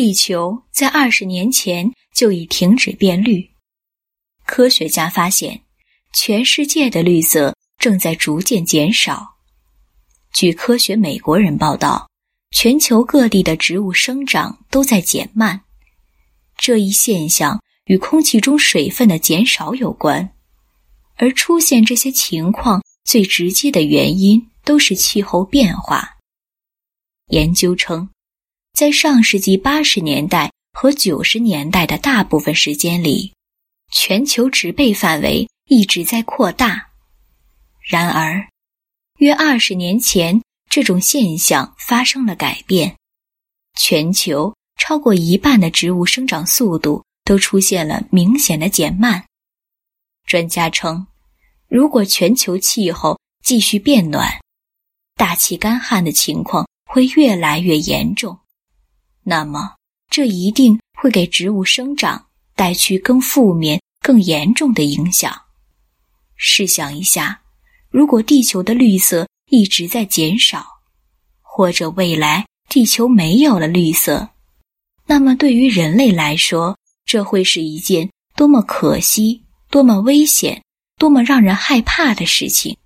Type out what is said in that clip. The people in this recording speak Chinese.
地球在二十年前就已停止变绿。科学家发现，全世界的绿色正在逐渐减少。据科学美国人报道，全球各地的植物生长都在减慢。这一现象与空气中水分的减少有关，而出现这些情况最直接的原因都是气候变化。研究称，在上世纪八十年代和九十年代的大部分时间里，全球植被范围一直在扩大。然而，约二十年前，这种现象发生了改变，全球。超过一半的植物生长速度都出现了明显的减慢。专家称，如果全球气候继续变暖，大气干旱的情况会越来越严重，那么这一定会给植物生长带去更负面、更严重的影响。试想一下，如果地球的绿色一直在减少，或者未来地球没有了绿色。那么，对于人类来说，这会是一件多么可惜、多么危险、多么让人害怕的事情。